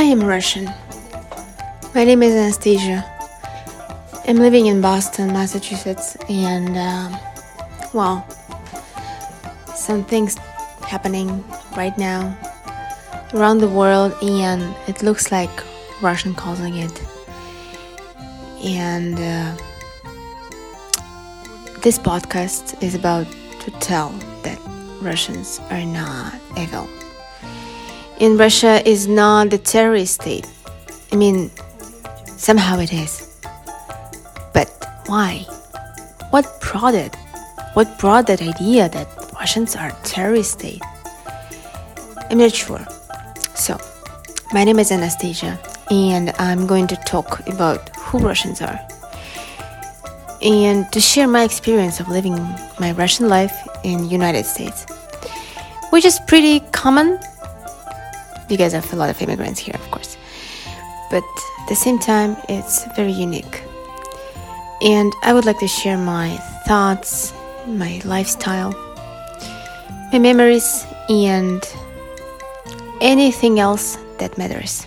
I am Russian. My name is Anastasia. I'm living in Boston, Massachusetts, and um, well, some things happening right now around the world, and it looks like Russian causing it. And uh, this podcast is about to tell that Russians are not evil. In Russia is not the terrorist state. I mean, somehow it is. But why? What brought it? What brought that idea that Russians are terrorist state? I'm not sure. So, my name is Anastasia, and I'm going to talk about who Russians are and to share my experience of living my Russian life in United States, which is pretty common because of a lot of immigrants here, of course. But at the same time, it's very unique. And I would like to share my thoughts, my lifestyle, my memories, and anything else that matters.